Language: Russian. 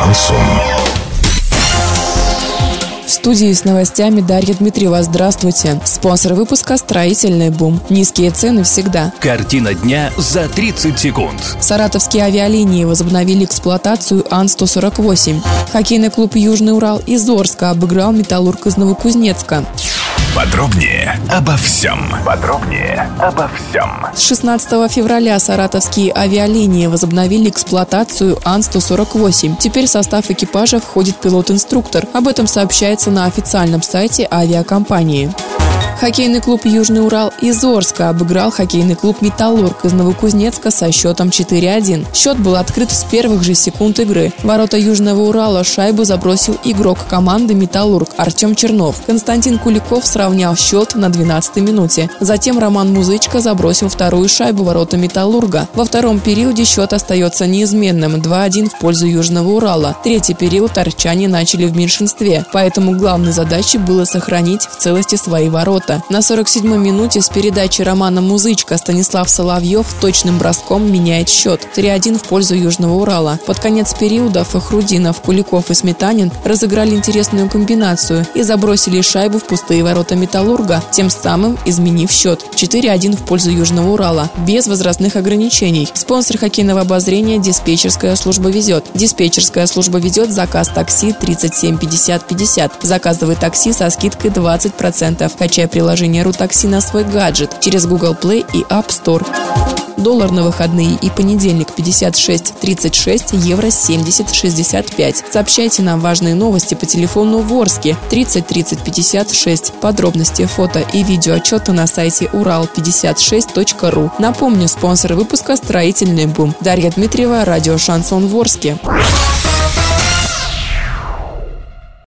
Шансон. В студии с новостями Дарья Дмитриева. Здравствуйте. Спонсор выпуска «Строительный бум». Низкие цены всегда. Картина дня за 30 секунд. Саратовские авиалинии возобновили эксплуатацию Ан-148. Хоккейный клуб «Южный Урал» из Орска обыграл «Металлург» из Новокузнецка. Подробнее обо всем. Подробнее обо всем. С 16 февраля саратовские авиалинии возобновили эксплуатацию Ан-148. Теперь в состав экипажа входит пилот-инструктор. Об этом сообщается на официальном сайте авиакомпании. Хоккейный клуб «Южный Урал» из Орска обыграл хоккейный клуб «Металлург» из Новокузнецка со счетом 4-1. Счет был открыт с первых же секунд игры. Ворота Южного Урала шайбу забросил игрок команды «Металлург» Артем Чернов. Константин Куликов сравнял счет на 12-й минуте. Затем Роман Музычко забросил вторую шайбу ворота «Металлурга». Во втором периоде счет остается неизменным – 2-1 в пользу Южного Урала. Третий период арчане начали в меньшинстве, поэтому главной задачей было сохранить в целости свои ворота счета. На 47-й минуте с передачи Романа Музычка Станислав Соловьев точным броском меняет счет. 3-1 в пользу Южного Урала. Под конец периода Фахрудинов, Куликов и Сметанин разыграли интересную комбинацию и забросили шайбу в пустые ворота Металлурга, тем самым изменив счет. 4-1 в пользу Южного Урала. Без возрастных ограничений. Спонсор хоккейного обозрения «Диспетчерская служба везет». Диспетчерская служба везет заказ такси 37 50 50. Заказывай такси со скидкой 20%. Качай приложение «Рутакси» на свой гаджет через Google Play и App Store. Доллар на выходные и понедельник 56.36, евро 70.65. Сообщайте нам важные новости по телефону Ворске 30 30 56. Подробности, фото и видео отчета на сайте урал56.ру. Напомню, спонсор выпуска «Строительный бум». Дарья Дмитриева, радио «Шансон Ворске».